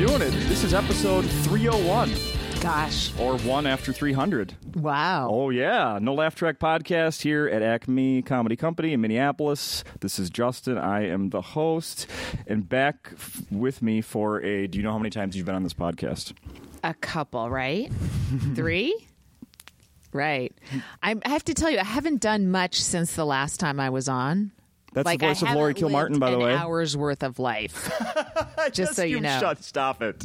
doing it. This is episode 301, Gosh. or one after 300. Wow. Oh, yeah. No Laugh Track podcast here at Acme Comedy Company in Minneapolis. This is Justin. I am the host. And back f- with me for a. Do you know how many times you've been on this podcast? A couple, right? Three? Right. I I have to tell you, I haven't done much since the last time I was on. That's like, the voice I of Laurie Kilmartin, by the an way. hour's worth of life. Just so you know. Shut, stop it.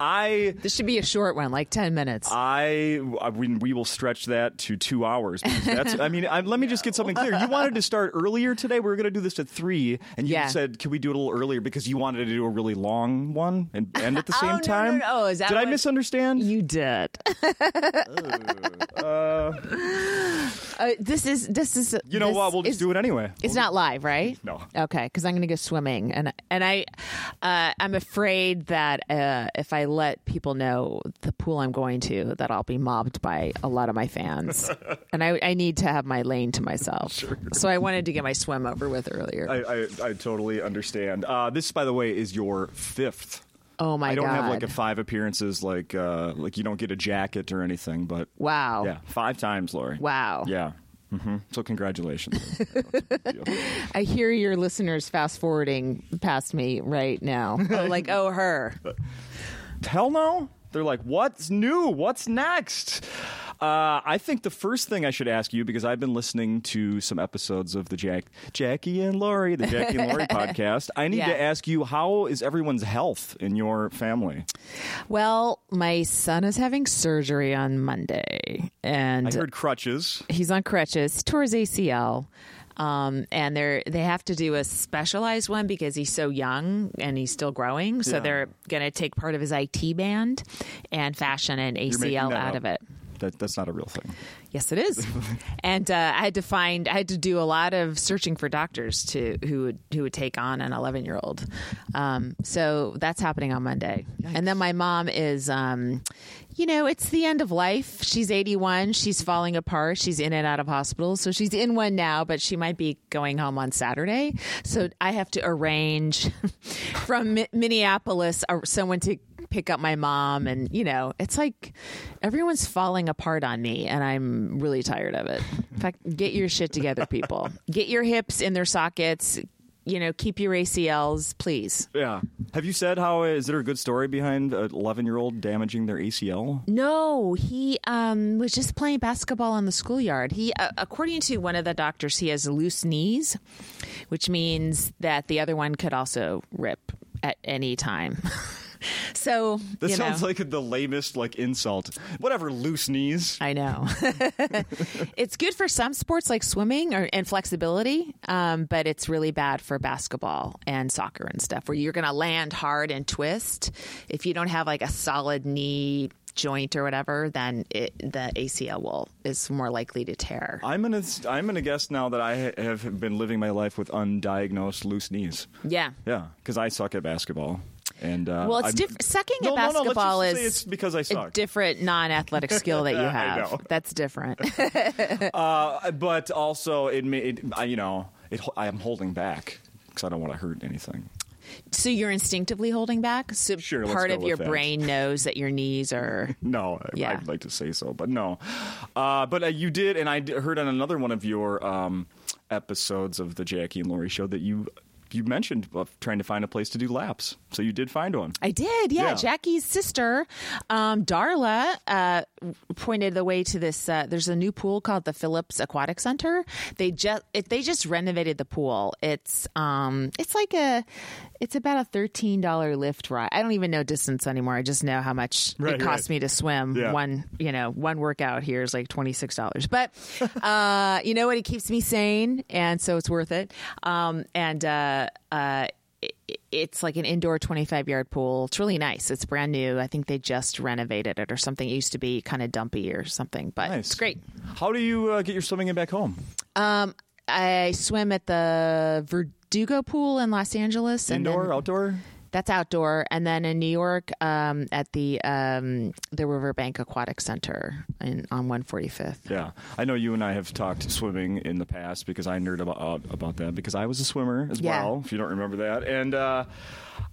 I. This should be a short one, like 10 minutes. I, I we, we will stretch that to two hours. That's, I mean, I, let me just get something clear. You wanted to start earlier today. We were going to do this at three, and you Yeah. said, "Can we do it a little earlier?" Because you wanted to do a really long one and end at the Oh, same no, no, time. no. Is that Did I misunderstand? you did. Uh, this is this is. you know this what? We'll just is- do it anyway. It's not live, right? No. Okay, because I'm going to go swimming, and and I, uh, I'm afraid that uh, if I let people know the pool I'm going to, that I'll be mobbed by a lot of my fans, and I, I need to have my lane to myself. Sure. So I wanted to get my swim over with earlier. I, I, I totally understand. Uh, this, by the way, is your fifth. oh my I don't god! have like a five appearances, like uh, like you don't get a jacket or anything, but wow! yeah, five times, Laurie. Wow! Yeah. Hmm So congratulations. I hear your listeners fast forwarding past me right now. Oh, like, oh, her. Hell no. They're like, what's new? What's next? Uh, I think the first thing I should ask you, because I've been listening to some episodes of the Jack, Jackie and Laurie, the Jackie and Laurie podcast. I need Yeah. to ask you, how is everyone's health in your family? Well, my son is having surgery on Monday, and I heard crutches. he's on crutches, tore his ACL. Um, and they're they have to do a specialized one because he's so young and he's still growing. So Yeah. they're going to take part of his IT band and fashion an ACL out up. of it. That, that's not a real thing. Yes, it is. and uh, I had to find, I had to do a lot of searching for doctors to who would who would take on an 11 year old. Um, so that's happening on Monday. And then my mom is, um, you know, it's the end of life. She's 81. She's falling apart. She's in and out of hospitals. So she's in one now, but she might be going home on Saturday. So I have to arrange from Mi- Minneapolis uh, someone to pick up my mom and you know it's like everyone's falling apart on me and i'm really tired of it. In fact get your shit together people. Get your hips in their sockets. You know keep your acls please. Yeah. Have you said how is there a good story behind an 11 year old damaging their ACL? no he um, was just playing basketball on the schoolyard. He uh, according to one of the doctors he has loose knees which means that the other one could also rip at any time so That sounds know. like the lamest like insult. Whatever, loose knees. I know. it's good for some sports like swimming or, and flexibility, um, but it's really bad for basketball and soccer and stuff where you're going to land hard and twist. If you don't have like a solid knee joint or whatever, then it, the ACL will is more likely to tear. I'm gonna I'm gonna guess now that I have been living my life with undiagnosed loose knees. Yeah. Yeah, because I suck at basketball. And uh, Well, it's different. Sucking No, at no, no, basketball is it's because I a suck. different non-athletic skill that you have. That's different. Uh, but also it, it I, you know it, I am holding back because I don't want to hurt anything. so you're instinctively holding back. So Sure, part of your that. brain knows that your knees are. No, I, Yeah. I'd like to say so, but no. Uh, but uh, you did, and I d- heard on another one of your um, episodes of the Jackie and Laurie show that you you mentioned trying to find a place to do laps. So you did find one. I did, yeah. Yeah. Jackie's sister, um, Darla, uh, pointed the way to this. Uh, there's a new pool called the Phillips Aquatic Center. They just it, they just renovated the pool. It's um it's like a it's about a thirteen dollar lift ride. I don't even know distance anymore. I just know how much Right, it costs right. me to swim. Yeah. One you know one workout here is like twenty six dollars. But uh, you know what? It keeps me sane, and so it's worth it. Um, and uh, uh, it's like an indoor 25 yard pool. It's really nice. It's brand new. I think they just renovated it or something. It used to be kind of dumpy or something, but Nice. it's great. How do you uh, get your swimming in back home? I swim at the Verdugo pool in Los Angeles. and Indoor, then- outdoor? That's outdoor, and then in New York, um, at the um, the Riverbank Aquatic Center in, on 145th. Yeah, I know you and I have talked swimming in the past because I nerd about uh, about that because I was a swimmer as Yeah. well. If you don't remember that, and uh,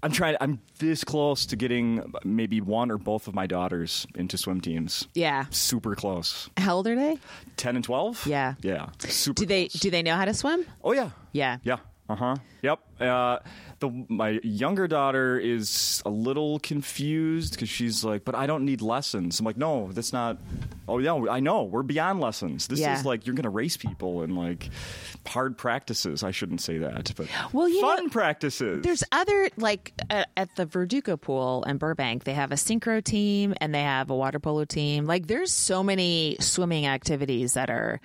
I'm trying. I'm this close to getting maybe one or both of my daughters into swim teams. Yeah. Super close. How old are they? Ten and twelve. Yeah. yeah. Super. Do they close. do they know how to swim? Oh yeah. Yeah. Yeah. Uh huh. Yep. Uh, the my younger daughter is a little confused because she's like, "But I don't need lessons." I'm like, "No, that's not." Oh yeah, I know. We're beyond lessons. This Yeah. is like you're gonna race people and like hard practices. I shouldn't say that, but Well, you fun know, practices. There's other like at, at the Verdugo pool in Burbank. They have a synchro team and they have a water polo team. Like there's so many swimming activities that are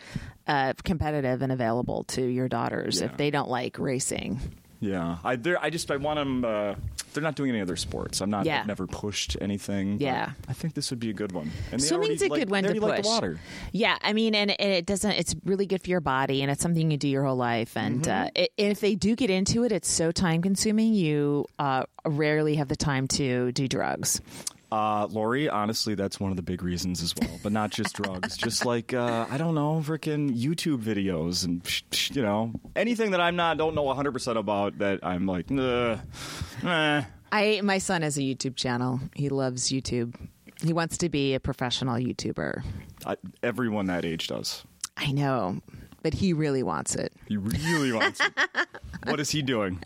uh, competitive and available to your daughters Yeah. if they don't like racing. yeah. I I just I want them. Uh, they're not doing any other sports. I'm not. Yeah. I've never pushed anything. Yeah. I think this would be a good one. And they Swimming's already a good like, one to like push. water. Yeah, I mean, and, and it doesn't. It's really good for your body, and it's something you do your whole life. And Mm-hmm. uh, it, if they do get into it, it's so time consuming. You uh, rarely have the time to do drugs. Uh, Laurie, honestly, that's one of the big reasons as well. But not just drugs, just like uh, I don't know, freaking YouTube videos and you know anything that I'm not don't know 100 percent about that I'm like, nah, eh. I my son has a YouTube channel. He loves YouTube. He wants to be a professional YouTuber. I, everyone that age does. I know, but he really wants it. He really wants it. What is he doing?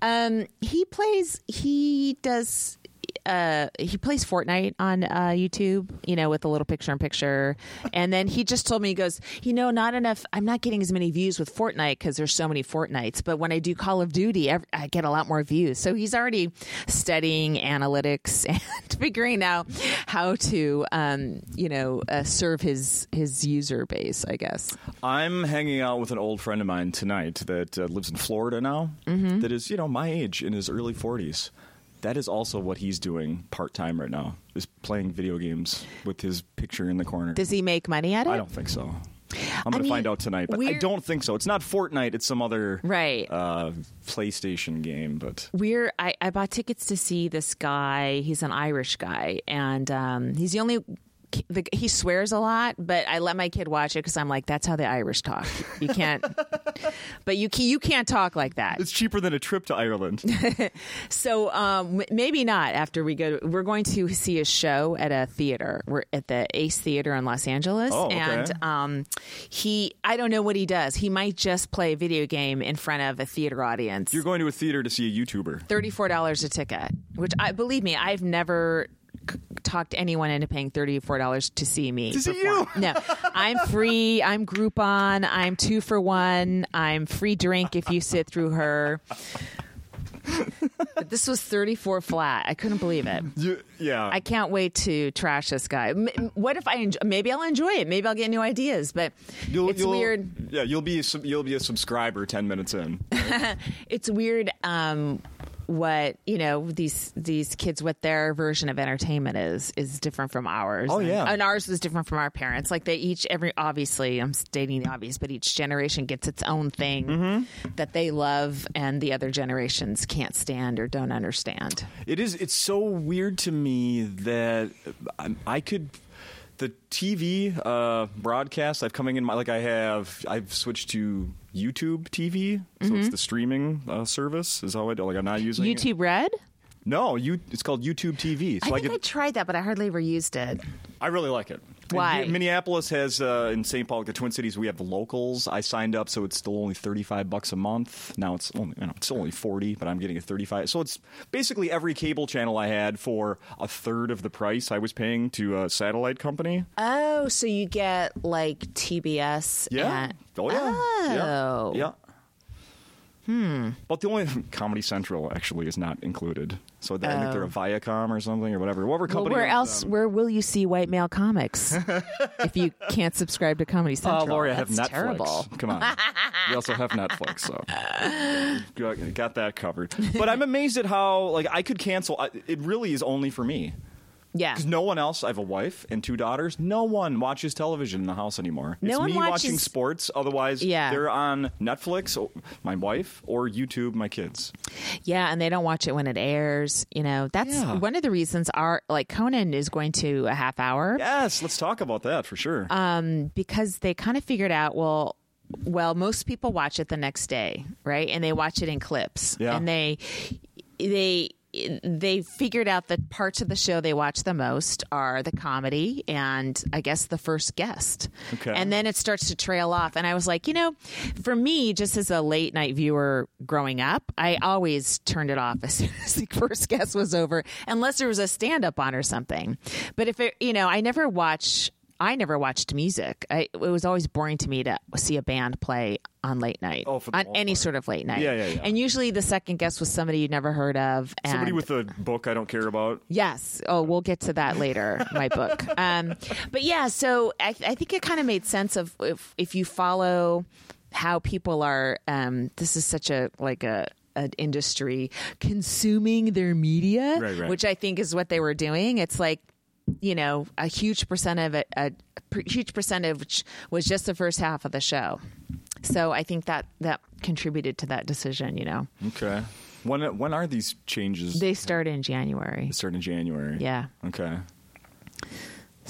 Um, he plays. He does. Uh, he plays Fortnite on uh, YouTube, you know, with a little picture in picture. And then he just told me, he goes, you know, not enough. I'm not getting as many views with Fortnite because there's so many Fortnites. But when I do Call of Duty, ev- I get a lot more views. So he's already studying analytics and figuring out how to, um, you know, uh, serve his his user base. I guess. I'm hanging out with an old friend of mine tonight that uh, lives in Florida now. that is, you know, my age in his early 40s. That is also what he's doing part time right now. Is playing video games with his picture in the corner. Does he make money at it? I don't think so. I'm going to find out tonight, but I don't think so. It's not Fortnite. It's some other Right. uh, PlayStation game. But we're I, I bought tickets to see this guy he's an irish guy and um, he's the only the, he swears a lot but i let my kid watch it because i'm like that's how the irish talk you can't but you you can't talk like that it's cheaper than a trip to Ireland. so um, maybe not after we go we're going to see a show at a theater we're at the ace theater in los angeles Oh, okay. and um, he i don't know what he does he might just play a video game in front of a theater audience You're going to a theater to see a YouTuber. thirty-four dollars a ticket. Which I believe me, I've never talked anyone into paying thirty-four dollars to see me. To see perform. No, I'm free. I'm Groupon. I'm two for one. I'm free drink if you sit through her. but this was thirty-four flat. I couldn't believe it. You, yeah. I can't wait to trash this guy. M- What if I enjoy, maybe I'll enjoy it. Maybe I'll get new ideas. But You'll- it's you'll- weird. Yeah, you'll be a, you'll be a subscriber ten minutes in. it's weird um what you know these these kids what their version of entertainment is is different from ours Oh, and, yeah. and ours is different from our parents like they each every obviously i'm stating the obvious but each generation gets its own thing Mm-hmm. that they love and the other generations can't stand or don't understand It is. It's so weird to me that I, I could. The TV uh, broadcast I've coming in my like I have I've switched to YouTube TV, so it's the streaming uh, service. Is how I do. Like I'm not using it. youtube red No, you. It's called YouTube TV. So i think I, tried that but i hardly ever used it I really like it. Why? here- Minneapolis has uh, in St. Paul, like the Twin Cities, we have the locals. I signed up, so it's still only thirty five bucks a month. Now it's only you know, it's only forty, but I'm getting a thirty five. So it's basically every cable channel I had for a third of the price I was paying to a satellite company. oh so you get like tbs Yeah. and- oh yeah. Oh. Yeah. yeah. Hmm. But the only Comedy Central actually is not included. So I think they're a Viacom or something or whatever. Whatever Well, company. where else? them. Where will you see white male comics if you can't subscribe to Comedy Uh, Central? Laurie, I have Netflix. terrible. Come on. we also have Netflix, so got got that covered. But I'm amazed at how like I could cancel. It really is only for me. Yeah. Because no one else, I have a wife and two daughters, no one watches television in the house anymore. No it's one me watching watches- sports. Otherwise, Yeah. they're on Netflix, my wife, or YouTube, my kids. Yeah, and they don't watch it when it airs. You know, that's Yeah. one of the reasons. Our like Conan is going to a half hour Yes, let's talk about that for sure. um, because they kind of figured out well. Well, most people watch it the next day, right? And they watch it in clips, Yeah. and they they they figured out that parts of the show they watch the most are the comedy and I guess the first guest. Okay. And then it starts to trail off. And I was like, you know, for me, just as a late night viewer growing up, I always turned it off as soon as the first guest was over, unless there was a stand up on or something. But if it, you know, I never watch. I never watched music. I, it was always boring to me to see a band play on late night, Oh, on any part. sort of late night. Yeah, yeah, yeah. And usually the second guest was somebody you'd never heard of. And Somebody with a book I don't care about. Yes. Oh, we'll get to that later. my book. Um, but yeah, so I, I think it kind of made sense of if if you follow how people are. Um, this is such a like a an industry consuming their media, Right, right. which I think is what they were doing. It's like you know a huge percent of it, a, huge percentage which was just the first half of the show. So I think that that contributed to that decision. You know, Okay. When when are these changes? they start in January. They start in January. Yeah. Okay.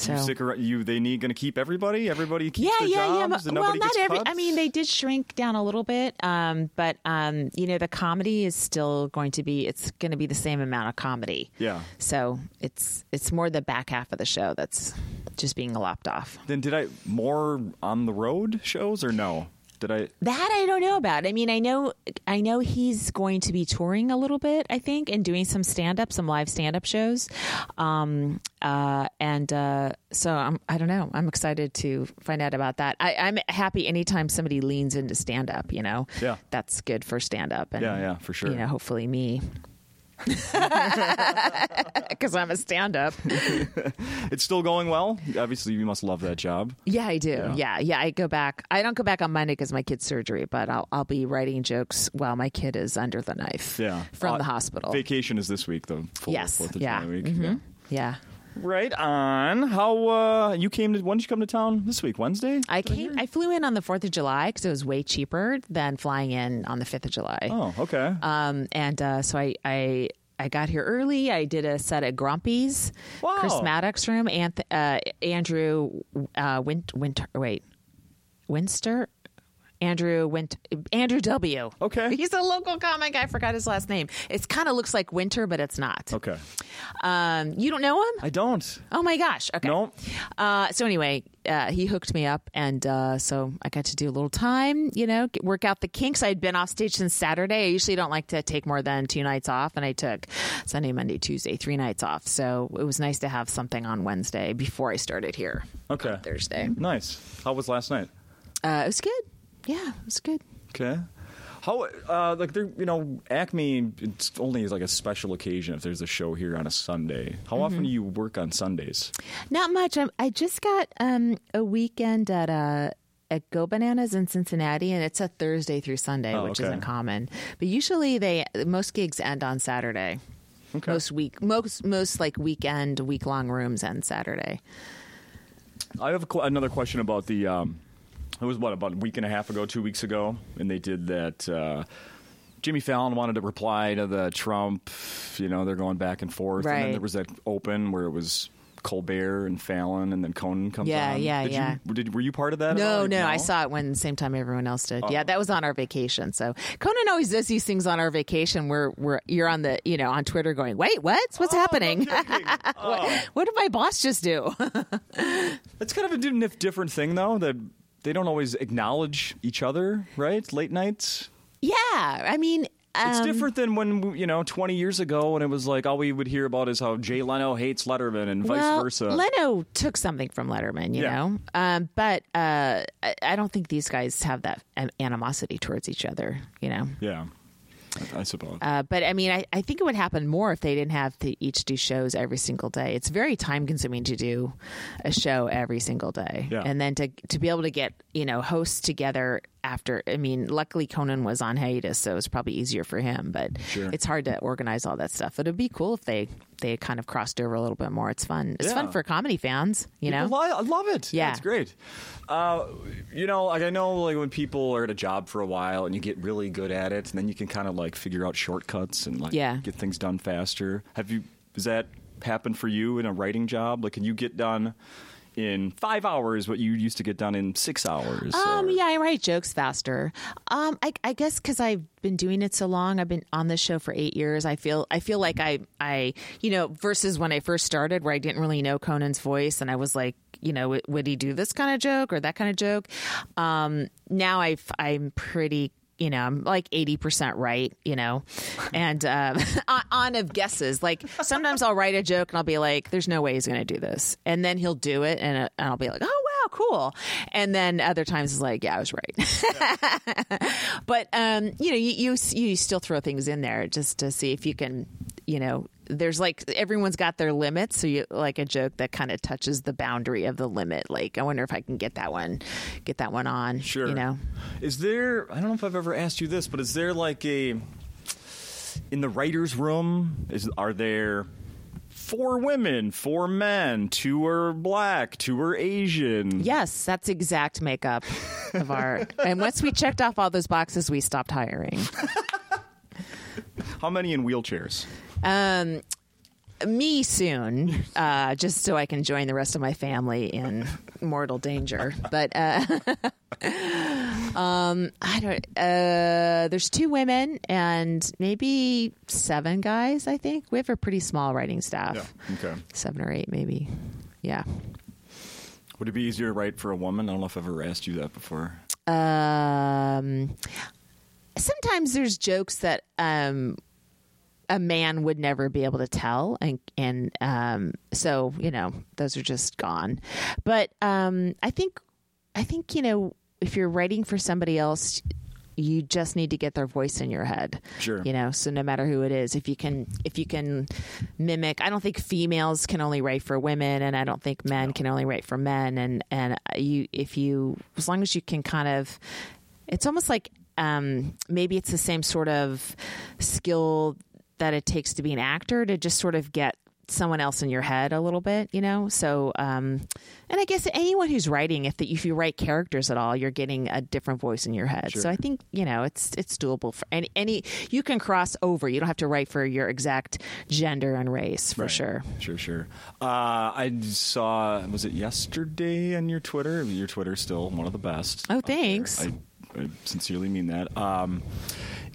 So You stick around, you they need going to keep everybody. Everybody keeps yeah, yeah, yeah. But, well, not every. cuts? I mean, they did shrink down a little bit, um, but um, you know, the comedy is still going to be. It's going to be the same amount of comedy. Yeah. So it's it's more the back half of the show that's just being lopped off. Then did I more on the road shows or no? Did I? That I don't know about. I mean, I know I know he's going to be touring a little bit, I think, and doing some stand up, some live stand up shows. Um, uh, and uh, so I'm I don't know. I'm excited to find out about that. I, I'm happy anytime somebody leans into stand up, you know. Yeah. That's good for stand up and Yeah, yeah, for sure. You know, hopefully me. Because I'm a stand up. It's still going well. Obviously, you must love that job. Yeah, I do. Yeah. yeah, I go back. I don't go back on Monday because my kid's surgery, but I'll I'll be writing jokes while my kid is under the knife. Yeah, from Uh, the hospital. Vacation is this week, though. Full Yes, Fourth of yeah. July week. Mhm. Yeah. yeah, Right on. How uh, you came to? When did you come to town this week? Wednesday. I Did came. hear? I flew in on the Fourth of July because it was way cheaper than flying in on the Fifth of July. Oh, okay. Um, and uh, so I, I I got here early. I did a set at Grumpy's, Wow. Chris Maddox room. Anth- uh, Andrew uh, Wint- Winter. Wait, Winster. Andrew went. Andrew W. Okay. he's a local comic. I forgot his last name. It kind of looks like Winter, but it's not. okay. Um, you don't know him? I don't. Oh my gosh. Okay. No. Uh, so anyway, uh, he hooked me up, and uh, so I got to do a little time, you know, work out the kinks. I'd been off stage since Saturday. I usually don't like to take more than two nights off, and I took Sunday, Monday, Tuesday, three nights off. So it was nice to have something on Wednesday before I started here Okay. Thursday. Nice. How was last night? Uh, it was good. Yeah, it was good. Okay. How uh like there you know Acme it's only like a special occasion if there's a show here on a Sunday. How Mm-hmm. often do you work on Sundays? Not much. i I just got um, a weekend at uh, at Go Bananas in Cincinnati, and it's a Thursday through Sunday, Oh, which okay. isn't common. But usually, they most gigs end on Saturday. Okay. Most week, most most like weekend, week long rooms end Saturday. I have a, qu- another question about the. Um, it was what about a week and a half ago, two weeks ago, and they did that. Uh, Jimmy Fallon wanted to reply to the Trump. You know, they're going back and forth, and then Right. there was that open where it was Colbert and Fallon, and then Conan comes Yeah, on. yeah, did yeah. You, did, were you part of that? at No, no, I saw it when same time everyone else did. Yeah, that was on our vacation. So Conan always does these things on our vacation where where you're on the you know on Twitter going, wait, what? What's happening? what, what did my boss just do? It's kind of a di- different thing, though, that they don't always acknowledge each other, right? Late nights. yeah, I mean. It's um, different than when, you know, 20 years ago when it was like all we would hear about is how Jay Leno hates Letterman and vice well, versa. Leno took something from Letterman, you Yeah. know, um, but uh, I, I don't think these guys have that animosity towards each other, you know. yeah, I, I suppose. Uh, but I mean, I, I think it would happen more if they didn't have to each do shows every single day. It's very time consuming to do a show every single day, Yeah. and then to to be able to get you know hosts together after. I mean, luckily Conan was on hiatus, so it was probably easier for him. But Sure. it's hard to organize all that stuff. It'd be cool if they they kind of crossed over a little bit more. It's fun. It's Yeah. fun for comedy fans, you know. I love it. Yeah. it's great. Uh, you know, like I know, like when people are at a job for a while and you get really good at it, and then you can kind of like figure out shortcuts and like Yeah. get things done faster. Have you? Does that happen for you in a writing job? Like, can you get done in five hours what you used to get done in six hours? Um, or- yeah, I write jokes faster. Um, I, I guess because I've been doing it so long, I've been on this show for eight years. I feel, I feel like I, I, you know, versus when I first started, where I didn't really know Conan's voice, and I was like, you know, would- would he do this kind of joke or that kind of joke? Um, now I've I'm pretty. You know, I'm like eighty percent right. You know, and um, on, on of guesses. Like sometimes I'll write a joke and I'll be like, "There's no way he's going to do this," and then he'll do it, and, uh, and I'll be like, "Oh wow, cool." And then other times it's like, "Yeah, I was right." but um, you know, you, you you still throw things in there just to see if you can, you know. There's like everyone's got their limits, so you like a joke that kind of touches the boundary of the limit. Like, I wonder if I can get that one, get that one on. Sure. you know. Is there? I don't know if I've ever asked you this, but is there like a in the writers' room? Is are there four women, four men, two are black, two are Asian? Yes, that's exact makeup of our. and once we checked off all those boxes, we stopped hiring. How many in wheelchairs? Um, me soon, uh, just so I can join the rest of my family in mortal danger. But uh, um, I don't. Uh, there's two women and maybe seven guys. I think we have a pretty small writing staff. Okay. Seven or eight, maybe. Yeah. Would it be easier to write for a woman? I don't know if I've ever asked you that before. Um, sometimes there's jokes that um, a man would never be able to tell, and and um, so you know those are just gone. But um, I think I think you know if you're writing for somebody else. You just need to get their voice in your head. Sure. You know, so no matter who it is, if you can if you can mimic I don't think females can only write for women and I don't think men can only write for men and and you if you as long as you can kind of it's almost like um, maybe it's the same sort of skill that it takes to be an actor to just sort of get someone else in your head a little bit, you know. So, um, and I guess anyone who's writing, if the, if you write characters at all, you're getting a different voice in your head. Sure. So I think you know it's it's doable for any any. You can cross over. You don't have to write for your exact gender and race for Right. sure. Sure, sure. Uh, I saw, was it yesterday on your Twitter? Your Twitter's still one of the best. Oh, thanks. I, I sincerely mean that. Um,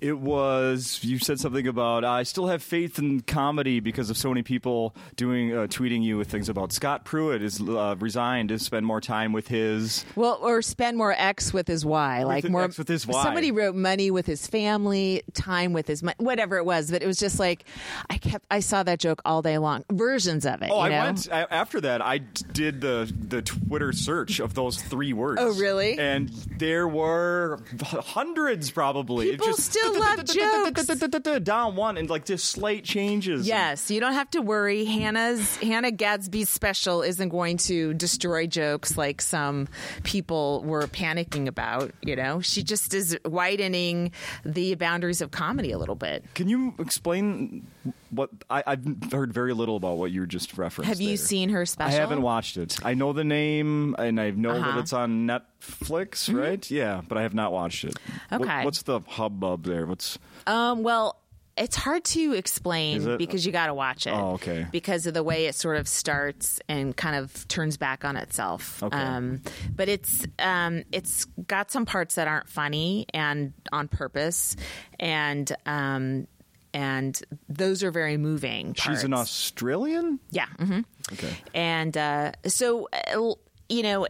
it was, you said something about, I still have faith in comedy because of so many people doing, uh, tweeting you with things about Scott Pruitt is uh, resigned to spend more time with his. Well, or spend more X with his Y, like more X with his Y. Somebody wrote money with his family, time with his mon- whatever it was, but it was just like I kept I saw that joke all day long, versions of it. Oh, you I know? went I, after that. I did the the Twitter search of those three words. Oh, really? And there were hundreds, probably. People still love jokes. Down one and like just slight changes. Yes, you don't have to worry. Hannah's Hannah Gadsby's special isn't going to destroy jokes like some people were panicking about. You know, she just is widening the boundaries of comedy a little bit. Can you explain what I, I've heard very little about what you were just referenced? Have you there. seen her special? I haven't watched it. I know the name and I know that Uh-huh. it's on Netflix, right? Yeah, but I have not watched it. What- Okay. what's the hubbub there? What's Um, well, it's hard to explain because you got to watch it. Oh, okay. Because of the way it sort of starts and kind of turns back on itself. Okay. Um, but it's um, it's got some parts that aren't funny and on purpose, and um, and those are very moving. she's an. Australian? Yeah. Mm-hmm. Okay. and uh, so uh, you know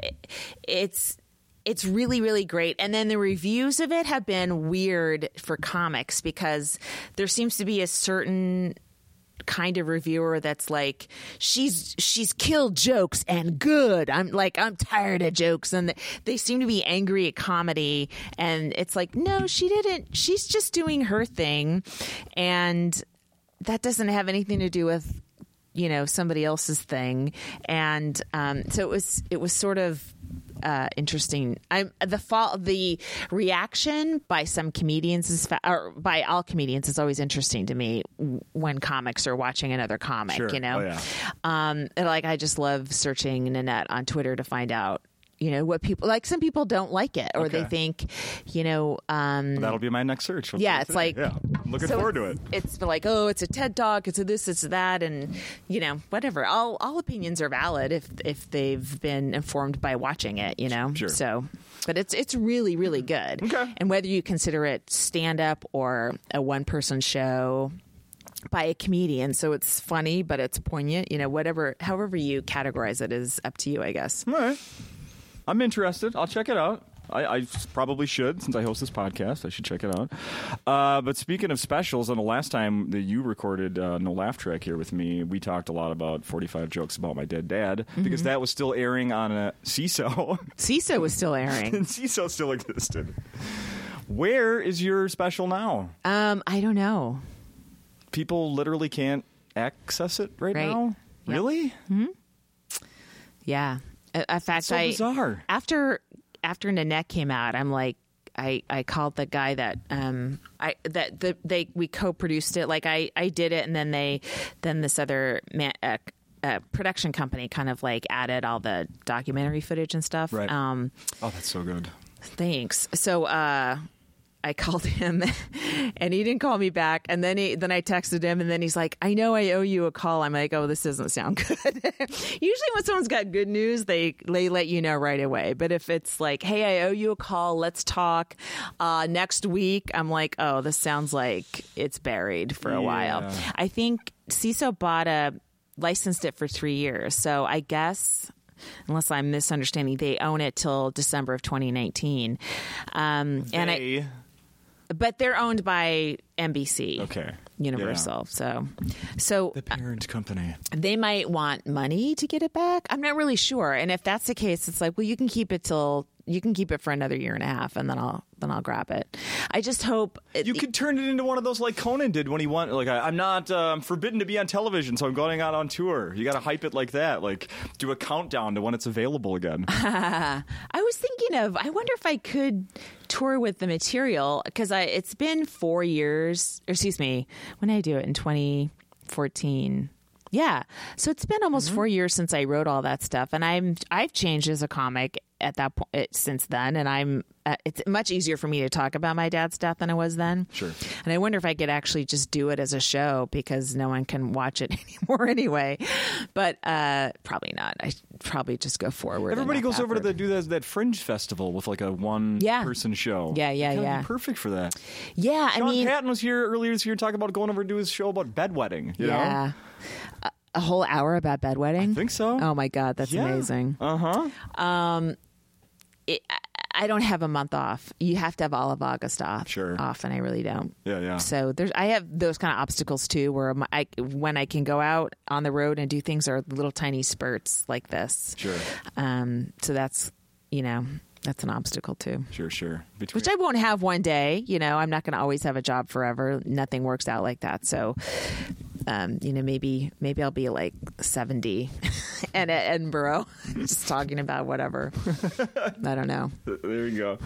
it's it's really really great and then the reviews of it have been weird for comics because there seems to be a certain kind of reviewer that's like she's she's killed jokes and good. I'm like i'm tired of jokes. And they seem to be angry at comedy. And it's like no she didn't. She's just doing her thing. And that doesn't have anything to do with you know somebody else's thing. And um, so it was it was sort of uh, interesting. I'm the fall the reaction by some comedians is fa- or by all comedians is always interesting to me when comics are watching another comic. Sure. You know, Oh, yeah. um, like I just love searching Nanette on Twitter to find out. You know what people like. Some people don't like it, or they think, you know, um, That'll be my next search. Yeah, it's today. like- yeah, I'm looking so forward to it. It's like, oh, it's a TED talk, it's a this, it's a that, and you know, whatever. All all opinions are valid if if they've been informed by watching it, you know. Sure. So, but it's it's really really good. Okay. And whether you consider it stand up or a one person show by a comedian, so it's funny but it's poignant, you know, whatever, however you categorize it is up to you, I guess. All right. I'm interested. I'll check it out. I, I probably should since I host this podcast. I should check it out. Uh, but speaking of specials, on the last time that you recorded uh, No Laugh Track here with me, we talked a lot about 45 jokes about my dead dad because Mm-hmm. that was still airing on a Seeso, Seeso was still airing. and Seeso still existed. Where is your special now? um, I don't know. People literally can't access it right, Right. now. Yep. Really? Yeah. In fact, so I bizarre. after after Nanette came out, I'm like, I, I called the guy that um I that the they we co-produced it. Like I I did it, and then they then this other man. Uh, uh, production company kind of like added all the documentary footage and stuff. Right. Um, Oh, that's so good. Thanks. So uh I called him and he didn't call me back and then he then I texted him and then he's like, I know I owe you a call. I'm like, Oh, this doesn't sound good. Usually when someone's got good news, they they let you know right away. But if it's like, Hey, I owe you a call, let's talk uh next week, I'm like, Oh, this sounds like it's buried for a while. I think Seeso bought a licensed it for three years. So I guess unless I'm misunderstanding, they own it till December of 2019. Um, and I, They- but they're owned by NBC. okay. Universal. So, so The parent company. Uh, they might want money to get it back. I'm not really sure. And if that's the case, it's like, well, you can keep it till you can keep it for another year and a half, and then I'll then I'll grab it. I just hope it, You could turn it into one of those like Conan did when he won. Like I, I'm not, uh, I'm forbidden to be on television, so I'm going out on tour. You got to hype it like that. Like do a countdown to when it's available again. I was thinking of. I wonder if I could tour with the material because I. It's been four years. Or excuse me. When did I do it in 2014? Yeah. So it's been almost four years since I wrote all that stuff, and I'm I've changed as a comic at that point since then, and I'm. Uh, it's much easier for me to talk about my dad's death than it was then. Sure. And I wonder if I could actually just do it as a show because no one can watch it anymore anyway. But uh, probably not. I probably just go forward. Everybody goes over to the do that, that fringe festival with like a one Yeah. person show. Yeah, yeah, yeah. Perfect for that. Yeah, I mean, Patton was here earlier this year talking about going over to do his show about bedwetting. You yeah, a, a whole hour about bedwetting. I think so. Oh my god, that's Yeah. amazing. Uh huh. It, I, I don't have a month off. You have to have all of August off. Sure. off, and I really don't. Yeah, yeah. So there's, I have those kind of obstacles too, where I, when I can go out on the road and do things are little tiny spurts like this. Sure. Um, so that's, you know, that's an obstacle too. Sure, sure. Between Which I won't have one day. You know, I'm not going to always have a job forever. Nothing works out like that. So, um, you know, maybe maybe I'll be like 70 and at Edinburgh, just talking about whatever. I don't know. There you go.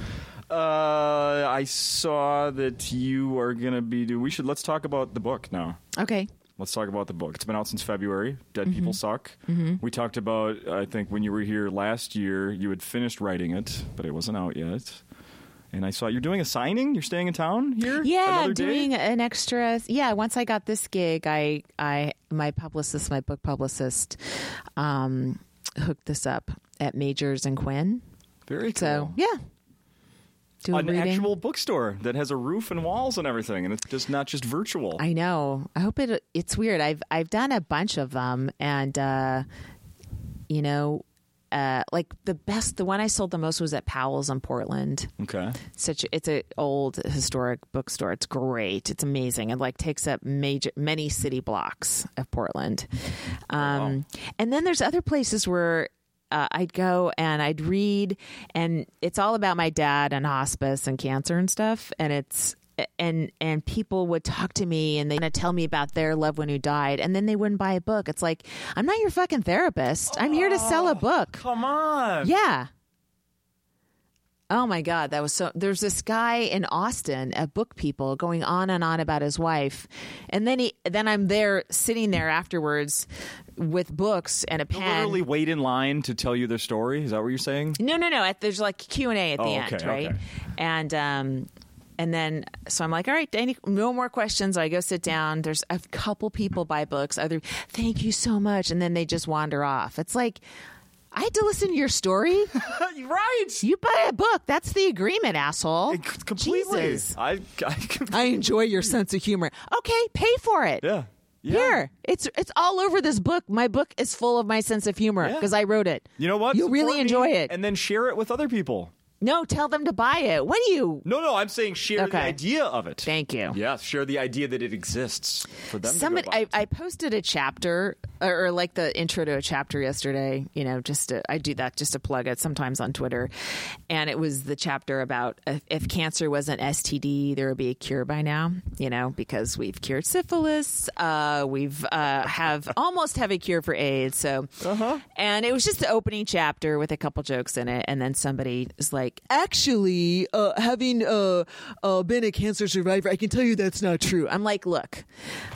Uh, I saw that you are gonna be. Do we should let's talk about the book now. Okay. Let's talk about the book. It's been out since February. Dead Mm-hmm. People Suck. We talked about. I think when you were here last year, you had finished writing it, but it wasn't out yet. And I saw you're doing a signing. You're staying in town here. Yeah, Another day? doing an extra. Yeah, once I got this gig, I, I, my publicist, my book publicist, um, hooked this up at Magers and Quinn. Very cool. So yeah, do An reading. actual bookstore that has a roof and walls and everything, and it's just not just virtual. I know. I hope it. It's weird. I've I've done a bunch of them, and uh, you know, uh, like the best, the one I sold the most was at Powell's in Portland. okay. Such it's a old historic bookstore. It's great. It's amazing. It like takes up major many city blocks of Portland. Um, And then there's other places where. Uh, I'd go and I'd read, and it's all about my dad and hospice and cancer and stuff. And it's and and people would talk to me and they would tell me about their loved one who died, and then they wouldn't buy a book. It's like I'm not your fucking therapist. I'm here to sell a book. Come on. Yeah. Oh my God, that was so. There's this guy in Austin at Book People going on and on about his wife, and then he, then I'm there sitting there afterwards with books and a pen. Literally wait in line to tell you their story. Is that what you're saying? No, no, no. At, there's like Q and A at the Oh, end, right? okay. And um, and then so I'm like, all right, any, no more questions. I go sit down. There's a couple people buy books. Other, thank you so much, and then they just wander off. It's like. I had to listen to your story. right. You buy a book. That's the agreement, asshole. Completely. Jesus. I, I, I enjoy your sense of humor. Okay, pay for it. yeah. Yeah. Here, it's it's all over this book. My book is full of my sense of humor Yeah. because I wrote it. You know what? You'll really Support enjoy it. and then share it with other people. No, tell them to buy it. What do you? No, no, I'm saying share the idea of it. Thank you. Yeah, share the idea that it exists for them. Somebody, to go buy I, it. I posted a chapter or, or like the intro to a chapter yesterday. You know, just to, I do that just to plug it sometimes on Twitter, and it was the chapter about if, if cancer was an STD, there would be a cure by now. You know, because we've cured syphilis, uh, we've uh, have almost have a cure for AIDS. So, Uh-huh. and it was just the opening chapter with a couple jokes in it, and then somebody is like, actually, uh, having uh, uh, been a cancer survivor, I can tell you that's not true. I'm like, look,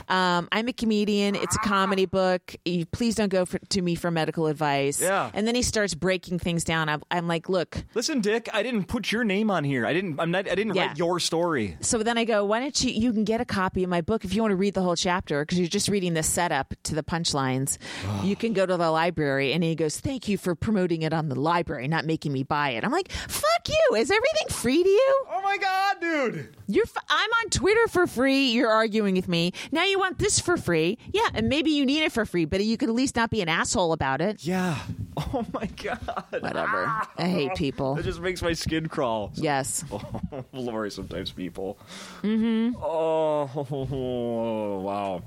um, I'm a comedian. It's a comedy book. You, please don't go for, to me for medical advice. Yeah. And then he starts breaking things down. I'm, I'm like, look. Listen, Dick, I didn't put your name on here. I didn't. I'm not. I didn't Yeah. write your story. So then I go, why don't you? You can get a copy of my book if you want to read the whole chapter because you're just reading the setup to the punchlines. you can go to the library, and he goes, "Thank you for promoting it on the library, not making me buy it." I'm like, "Fuck you! Is everything free to you? Oh my god, dude! You're f- I'm on Twitter for free. You're arguing with me. Now you want this for free? Yeah, and maybe you need it for free, but you could at least not be an asshole about it. Yeah. Oh my god. Whatever. I hate people. It just makes my skin crawl. Yes. Oh, Laurie, sometimes people. Mm-hmm. Oh, wow.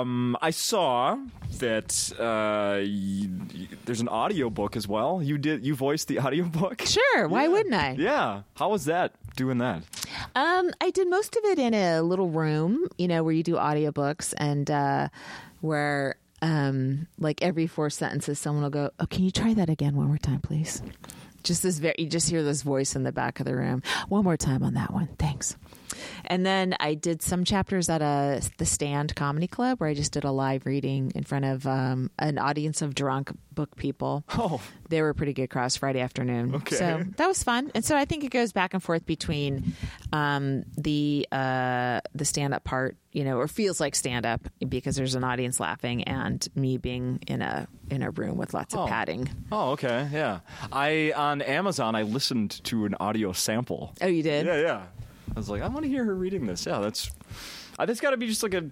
Um, I saw that uh, y- y- there's an audiobook as well. You did. You voiced the audiobook. Sure. Why wouldn't I? Yeah. How was that? Doing that? Um, I did most of it in a little room, you know, where you do audiobooks and uh, where, um, like every four sentences, someone will go, "Oh, can you try that again one more time, please?" Just this very, you just hear this voice in the back of the room. One more time on that one, thanks. And then I did some chapters at a the Stand Comedy Club where I just did a live reading in front of um, an audience of drunk book people. Oh. They were pretty good cross Friday afternoon. Okay. So that was fun. And so I think it goes back and forth between um, the uh, the stand up part, you know, or feels like stand up because there's an audience laughing and me being in a in a room with lots of Oh. padding. Oh, okay. Yeah. I on Amazon. I listened to an audio sample. Oh, you did? Yeah, yeah. I was like, I want to hear her reading this. Yeah, that's. Uh, that's got to be just like a.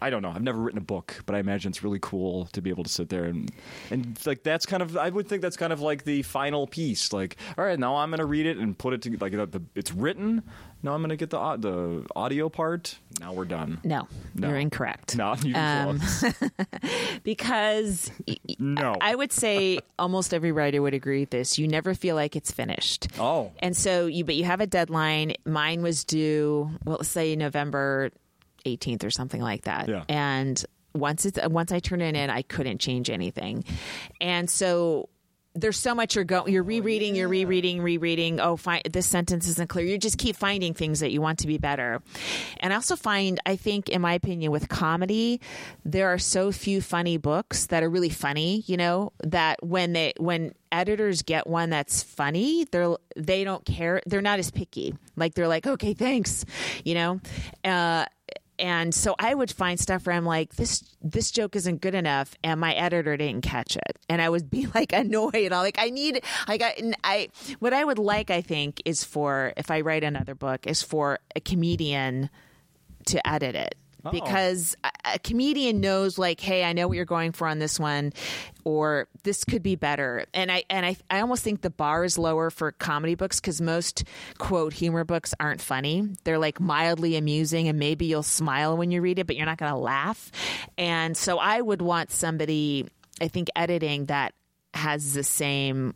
I don't know. I've never written a book, but I imagine it's really cool to be able to sit there and and like that's kind of. I would think that's kind of like the final piece. Like, all right, now I'm going to read it and put it to like the, the, it's written. Now I'm going to get the the audio part. Now we're done. No, No. you're incorrect. No, you Um, because No. I would say almost every writer would agree with this. You never feel like it's finished. Oh. and so you but you have a deadline. Mine was due, well, let's say November 18th or something like that. Yeah. And once it's once I turn it in, I couldn't change anything, and so. There's so much you're going. You're rereading. You're rereading. Rereading. Oh, fine. This sentence isn't clear. You just keep finding things that you want to be better. And I also find, I think, in my opinion, with comedy, there are so few funny books that are really funny. You know that when they when editors get one that's funny, they're they don't care. They're not as picky. Like they're like, okay, thanks. You know. Uh, and so I would find stuff where I'm like, this this joke isn't good enough, and my editor didn't catch it, and I would be like annoyed. I'm like, I need, like, I, I, what I would like, I think, is for if I write another book, is for a comedian to edit it. Oh. Because a, a comedian knows, like, hey, I know what you're going for on this one, or this could be better. And I and I, I almost think the bar is lower for comedy books because most quote humor books aren't funny. They're like mildly amusing, and maybe you'll smile when you read it, but you're not going to laugh. And so I would want somebody, I think, editing that has the same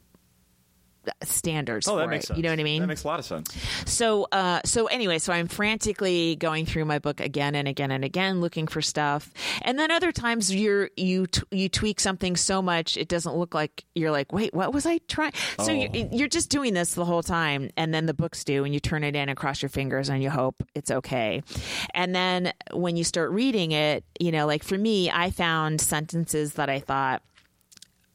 standards Oh, for that makes it. sense. You know what I mean? That makes a lot of sense. So, uh, so anyway, so I'm frantically going through my book again and again and again, looking for stuff. And then other times you're you t- you tweak something so much it doesn't look like you're like, wait, what was I trying? So Oh. you're, you're just doing this the whole time, and then the book's do, and you turn it in and cross your fingers, and you hope it's okay. And then when you start reading it, you know, like for me, I found sentences that I thought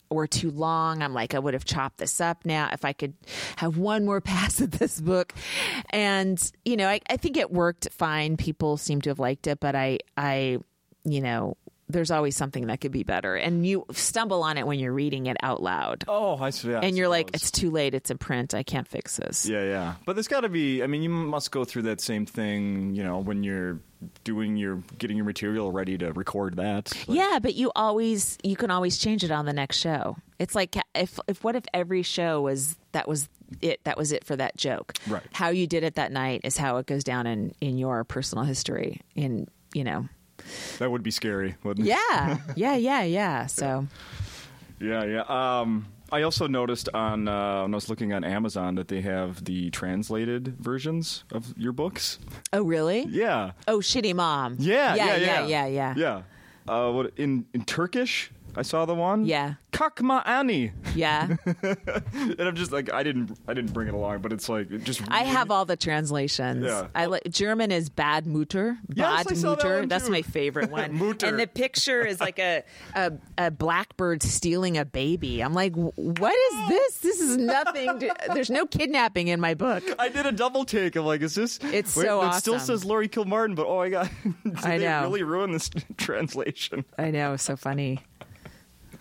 were too long. I'm like, I would have chopped this up now if I could have one more pass at this book. And, you know, I, I think it worked fine. People seem to have liked it, but I, I, you know, there's always something that could be better. And you stumble on it when you're reading it out loud. Oh, I see. yeah, I and you're like, it's too late. It's in print. I can't fix this. Yeah, yeah. But there's got to be. I mean, you must go through that same thing. You know, when you're doing your getting your material ready to record that. Like, Yeah, but you always you can always change it on the next show. It's like if if what if every show was that was it that was it for that joke. Right. How you did it that night is how it goes down in in your personal history in you know. That would be scary, wouldn't it? Yeah. yeah, yeah, yeah. So Yeah, yeah. Um, I also noticed on uh, when I was looking on Amazon that they have the translated versions of your books. Oh really? Yeah, Oh shitty mom. yeah, Yeah, yeah, yeah, yeah, yeah. yeah. Uh, what in in Turkish? I saw the one. Yeah. Kakma Ani, Yeah. and I'm just like I didn't I didn't bring it along, but it's like it just I have all the translations. Yeah. I like German is bad Mutter. Yes, Bad I saw that Mutter. That's my favorite one. Mutter. And the picture is like a, a a blackbird stealing a baby. I'm like, what is this? This is nothing. To, there's no kidnapping in my book. I did a double take. I'm like, is this? It's wait, so It still awesome. says Laurie Kilmartin, but oh my god, did I they know. really ruin this translation? I know, so funny.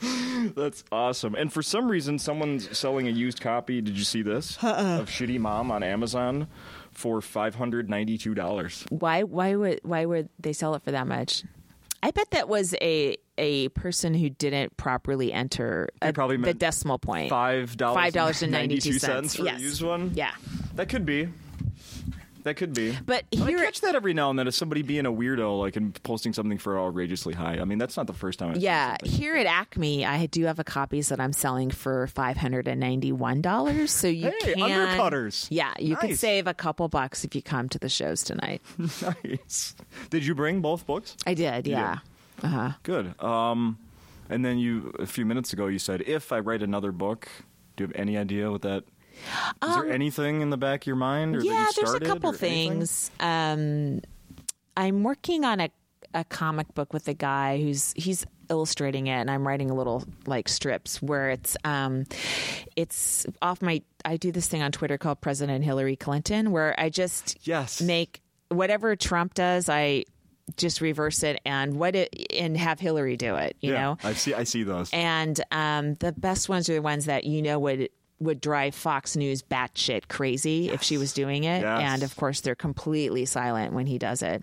That's awesome. And for some reason, someone's selling a used copy. Did you see this Uh-uh. of Shitty Mom on Amazon for five hundred ninety-two dollars? Why? Why would? Why would they sell it for that much? I bet that was a a person who didn't properly enter They a- probably the decimal point. Five dollars. Five dollars and ninety two cents cents for yes. a used one. Yeah, that could be. That could be. but I here catch that every now and then as somebody being a weirdo, like and posting something for outrageously high. I mean, that's not the first time. I've Yeah, here at Acme, I do have a copies that I'm selling for five hundred and ninety one dollars. So you Hey, can undercutters. Yeah, you can save a couple bucks if you come to the shows tonight. nice. Did you bring both books? I did, yeah. Uh huh. Good. Um, and then you a few minutes ago you said if I write another book, do you have any idea what that? Is there anything in the back of your mind? Um, Yeah, there's a couple things. Um, I'm working on a a comic book with a guy who's he's illustrating it and I'm writing a little like strips where it's um it's off my I do this thing on Twitter called President Hillary Clinton where I just Yes. make whatever Trump does I just reverse it and what it and have Hillary do it, you yeah, know. I see. I see those. And um, the best ones are the ones that you know would would drive Fox News batshit crazy if she was doing it. Yes. Mm-hmm. And of course, they're completely silent when he does it,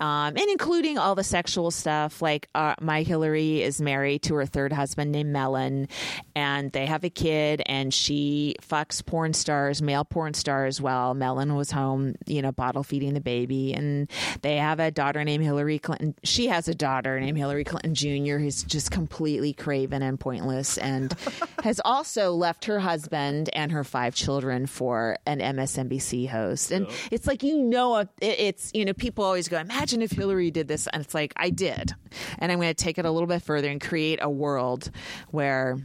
um, and including all the sexual stuff. Like uh, my Hillary is married to her third husband named Melon, and they have a kid, and she fucks porn stars, male porn stars, while Melon was home, you know, bottle feeding the baby, and they have a daughter named Hillary Clinton. She has a daughter named Hillary Clinton Jr. who's just completely craven and pointless, and has also left her husband and her five children for an MSNBC host. And it's like you know, it's you know, people always go, "Imagine if Hillary did this," and it's like I did, and I'm going to take it a little bit further and create a world where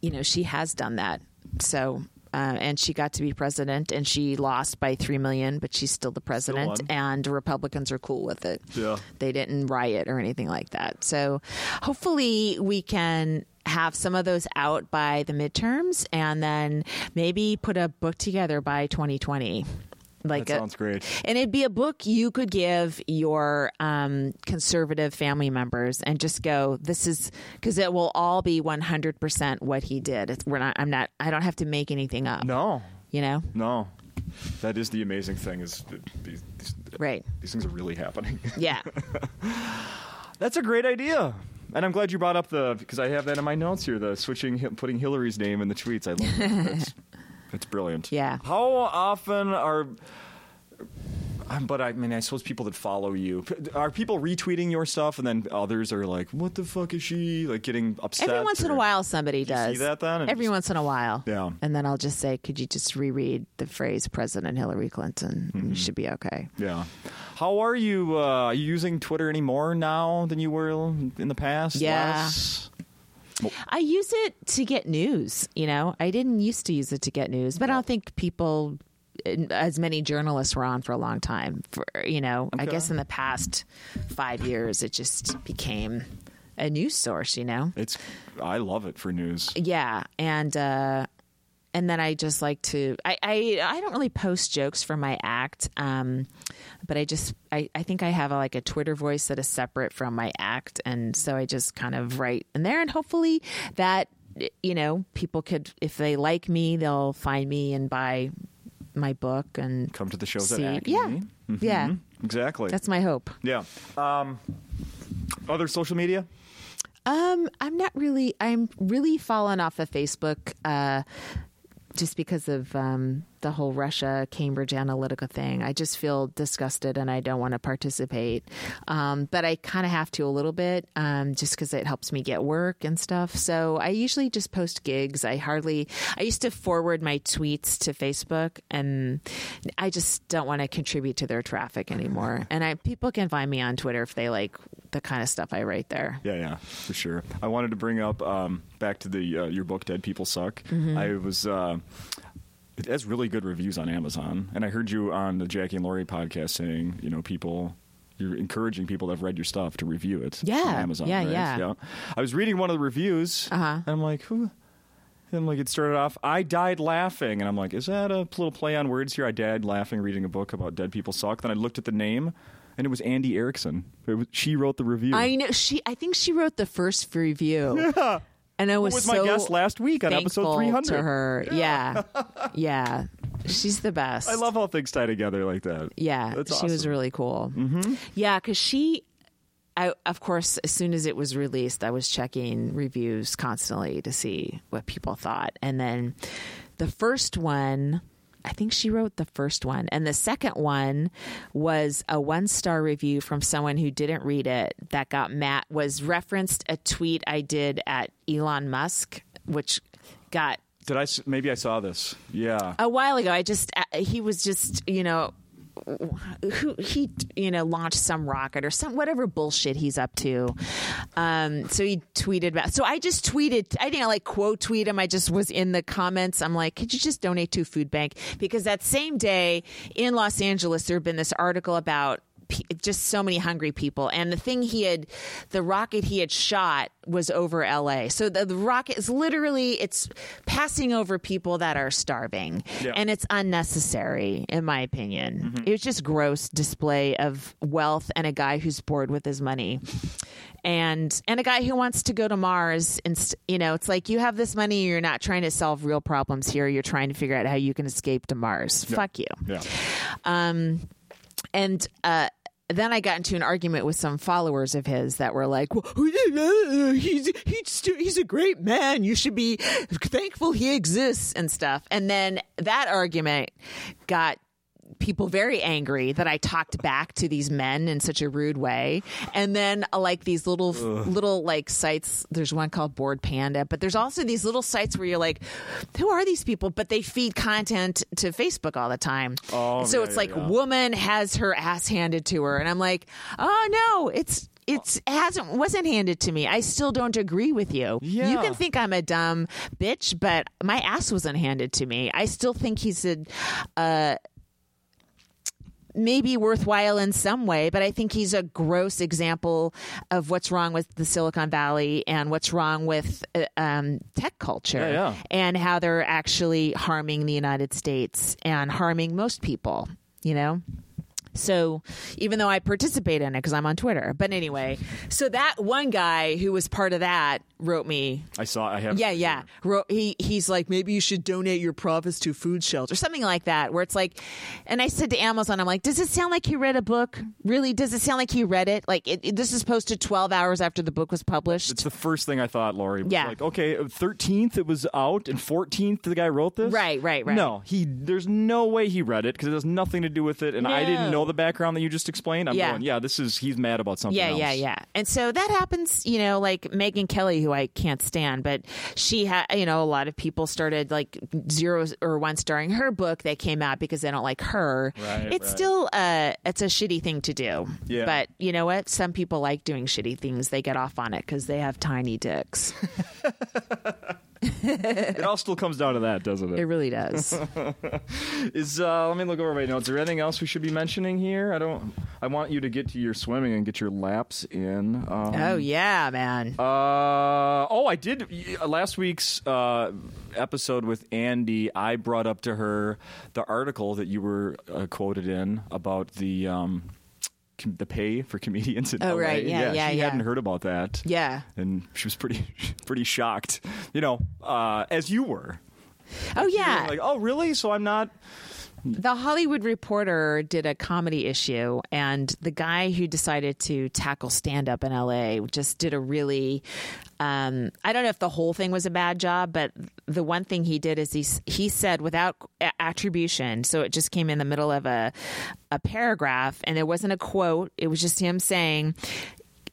you know she has done that. So. Uh, and she got to be president, and she lost by three million, but she's still the president, won. and Republicans are cool with it. Yeah. They didn't riot or anything like that. So hopefully we can have some of those out by the midterms and then maybe put a book together by 2020. Like that a- sounds great. and it'd be a book you could give your um, conservative family members and just go, this is because it will all be 100% what he did. It's, we're not, I'm not, I don't have to make anything up, No, you know? no. That is the amazing thing is these, these, Right. these things are really happening. Yeah. That's a great idea. And I'm glad you brought up the because I have that in my notes here. The switching, putting Hillary's name in the tweets. I love that. That's, that's brilliant. Yeah. How often are Um, but I mean, I suppose people that follow you are people retweeting your stuff, and then others are like, "What the fuck is she?" Like getting upset. Every once in a while, somebody does. see that then? And Every just- once in a while. Yeah. And then I'll just say, could you just reread the phrase President Hillary Clinton? Mm-hmm. You should be okay. Yeah. How are you? Uh, are you using Twitter any more now than you were in the past? Yeah. Less? I use it to get news. You know, I didn't used to use it to get news, but I don't think people, as many journalists were on for a long time. For you know, I guess in the past five years, it just became a news source. You know, It's. I love it for news. yeah, and uh, and then I just like to. I, I I don't really post jokes for my act, um, but I just I, I think I have a, like a Twitter voice that is separate from my act, and so I just kind of write in there, and hopefully that you know people could if they like me, they'll find me and buy my book and Come to the shows see. at Acme. Yeah, yeah, Exactly. that's my hope. yeah. Um, other social media? Um, I'm not really. I'm really fallen off of Facebook, uh, just because of um, the whole Russia Cambridge Analytica thing. I just feel disgusted and I don't want to participate. Um, but I kind of have to a little bit, um, just because it helps me get work and stuff. So I usually just post gigs. I hardly. I used to forward my tweets to Facebook, and I just don't want to contribute to their traffic anymore. And I people can find me on Twitter if they like the kind of stuff I write there. Yeah, yeah, for sure. I wanted to bring up um, back to the uh, your book, "Dead People Suck." I was. Uh, it has really good reviews on Amazon, and I heard you on the Jackie and Laurie podcast saying, you know, people. You're encouraging people that have read your stuff to review it. Yeah, on Amazon. yeah, right? yeah. I was reading one of the reviews, Uh-huh. and I'm like, who? And like it started off, I died laughing, and I'm like, is that a little play on words here? I died laughing reading a book about dead people suck. Then I looked at the name, and it was Andy Erickson. It was, she wrote the review. I know she. I think she wrote the first review. Yeah. And I was, was so my guest last week on episode thankful 300. to her. Yeah. yeah, she's the best. I love how things tie together like that. Yeah, That's she was really cool. Mm-hmm. Yeah, because she. I, of course, as soon as it was released, I was checking reviews constantly to see what people thought. And then the first one, I think she wrote the first one. And the second one was a one star review from someone who didn't read it that got mad, was referenced a tweet I did at Elon Musk, which got Did I? Maybe I saw this. Yeah. a while ago i just he was just you know who he you know launched some rocket or some whatever bullshit he's up to. Um so he tweeted about so i just tweeted i didn't like quote tweet him. I just was in the comments. I'm like could you just donate to food bank? Because that same day in los angeles there had been this article about just so many hungry people. And the thing he had the rocket he had shot was over LA so the, the rocket is literally it's passing over people that are starving. Yeah. and it's unnecessary in my opinion. It was just gross display of wealth and a guy who's bored with his money. And and a guy who wants to go to Mars and st- you know it's like you have this money you're not trying to solve real problems here. You're trying to figure out how you can escape to Mars. Fuck you. Yeah. and uh, then I got into an argument with some followers of his that were like, well, "He's he's he's a great man. You should be thankful he exists and stuff." And then that argument got people very angry that I talked back to these men in such a rude way. And then uh, like these little little like sites, there's one called Bored Panda, but there's also these little sites where you're like, who are these people? But they feed content to Facebook all the time. Oh, so yeah, it's yeah, like yeah. woman has her ass handed to her and I'm like, "Oh no, it's it's it hasn't wasn't handed to me. I still don't agree with you. You can think I'm a dumb bitch, but my ass wasn't handed to me. I still think he's a uh maybe worthwhile in some way, but I think he's a gross example of what's wrong with the Silicon Valley and what's wrong with uh, um, tech culture Yeah, yeah. and how they're actually harming the United States and harming most people, you know? So even though I participate in it because I'm on Twitter, but anyway, so that one guy who was part of that wrote me I saw. I have. yeah, yeah. Ro- He he's like, maybe you should donate your profits to food shelter, something like that. Where it's like, and I said to Amazon, I'm like, does it sound like he read a book? Really? Does it sound like he read it? Like, it, it- this is posted 12 hours after the book was published. It's the first thing I thought, Laurie. Yeah. Like, okay, uh, thirteenth it was out, and fourteenth the guy wrote this. Right, right, right. No, he. There's no way he read it because it has nothing to do with it, and I didn't know the background that you just explained. I'm Yeah. going, yeah, this is he's mad about something. yeah, else. yeah, yeah. And so that happens, you know, like Megyn Kelly, who I can't stand, but she had, you know, a lot of people started like zero or one starring her book that came out because they don't like her. Right, it's right. still, uh, it's a shitty thing to do. Yeah. But you know what? Some people like doing shitty things. They get off on it because they have tiny dicks. It all still comes down to that, doesn't it it? really does. Is uh, let me look over my notes. Is there anything else we should be mentioning here? I don't. I want you to get to your swimming and get your laps in. Um, oh yeah, man. Uh, oh, I did y- last week's uh, episode with Andy. I brought up to her the article that you were uh, quoted in about the um, com- the pay for comedians in Oh, LA. right. Yeah, yeah, she yeah. hadn't heard about that. yeah. and she was pretty pretty shocked. You know, uh, as you were. Oh yeah. Like, oh, really? So I'm not. The Hollywood Reporter did a comedy issue, and the guy who decided to tackle stand up in LA just did a really. Um, I don't know if the whole thing was a bad job, but the one thing he did is he he said without attribution, so it just came in the middle of a a paragraph, and there wasn't a quote. It was just him saying.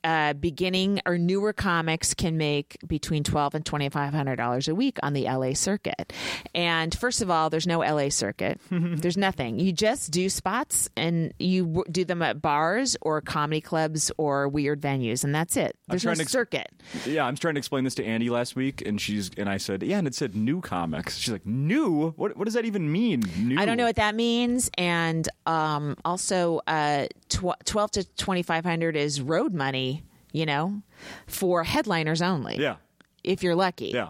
Uh, beginning or newer comics can make between twelve and twenty five hundred dollars a week on the LA circuit. And first of all, there's no LA circuit. there's nothing. You just do spots and you w- do them at bars or comedy clubs or weird venues, and that's it. There's no ex- circuit. Yeah, I'm trying to explain this to Andy last week, and she's and I said, yeah, and it said new comics. She's like, new? What? What does that even mean? New? I don't know what that means, and um, also uh, tw- twelve to twenty five hundred is road money. You know, for headliners only. Yeah, if you're lucky. yeah.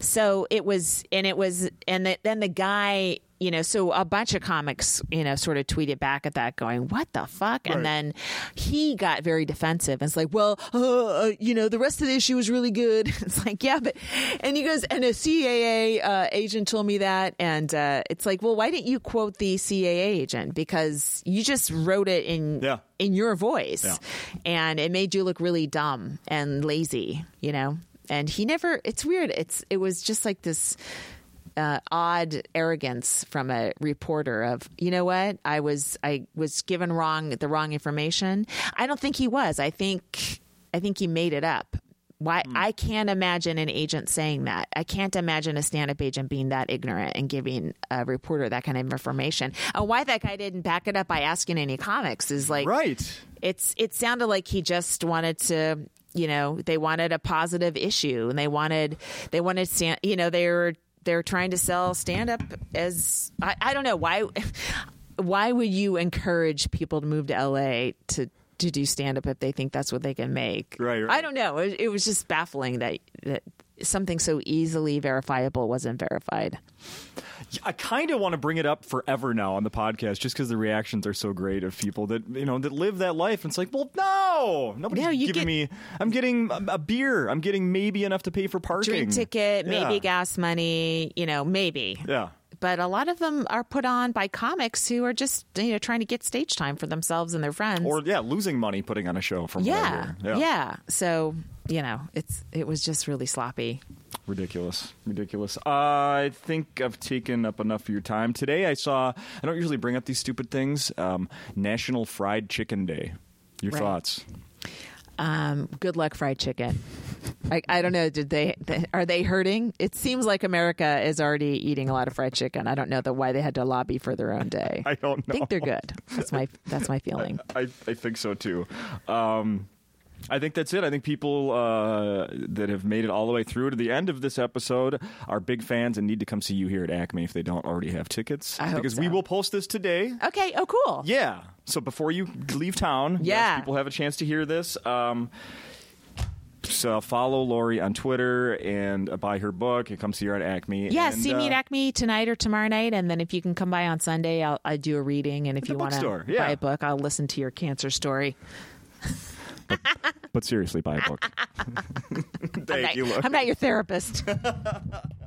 So it was, and it was, and the, then the guy, you know, so a bunch of comics, you know, sort of tweeted back at that, going, "What the fuck?" Right. And then he got very defensive. And it's like, "Well, uh, you know, the rest of the issue was really good." It's like, "Yeah, but," and he goes, "And a CAA uh, agent told me that," and uh, it's like, "Well, why didn't you quote the CAA agent? Because you just wrote it in Yeah. in your voice, Yeah. and it made you look really dumb and lazy, you know." And he never. It's weird. It's it was just like this uh, odd arrogance from a reporter of you know what I was I was given wrong the wrong information. I don't think he was. I think I think he made it up. Why I can't imagine an agent saying that. I can't imagine a stand-up agent being that ignorant and giving a reporter that kind of information. And why that guy didn't back it up by asking any comics is like Right. it's it sounded like he just wanted to you know they wanted a positive issue and they wanted they wanted stand you know they were they're trying to sell stand up as I, I don't know why why would you encourage people to move to LA to to do stand up if they think that's what they can make? Right, right. I don't know. It, it was just baffling that that something so easily verifiable wasn't verified I kind of want to bring it up forever now on the podcast, just because the reactions are so great of people that you know that live that life. And it's like, well, no, nobody's No, you giving get- me. I'm getting a, a beer. I'm getting maybe enough to pay for parking. drink ticket maybe Yeah. gas money you know maybe Yeah. but a lot of them are put on by comics who are just you know trying to get stage time for themselves and their friends. Or yeah, losing money putting on a show from I yeah, yeah, So you know, it's it was just really sloppy. Ridiculous. Ridiculous. Uh, I think I've taken up enough of your time. Today I saw, I don't usually bring up these stupid things, um, National Fried Chicken Day. Your Right. thoughts? Um, good luck, fried chicken. I, I don't know. Did they, they are they hurting? It seems like America is already eating a lot of fried chicken. I don't know that why they had to lobby for their own day. I don't know. I think they're good. That's my that's my feeling. I, I think so too. Um, I think that's it. I think people uh, that have made it all the way through to the end of this episode are big fans and need to come see you here at Acme if they don't already have tickets. I hope because we will post this today. Okay. Oh, cool. Yeah. So before you leave town, yes, Yeah. people have a chance to hear this. Um, so follow Laurie on Twitter and uh, buy her book and come see her at Acme. Yeah, and, see me uh, at Acme tonight or tomorrow night, and then if you can come by on Sunday, I'll I do a reading, and if you want to bookstore, buy a book, I'll listen to your cancer story. But, but seriously, buy a book. I'm Thank not, you, Laurie. I'm not your therapist.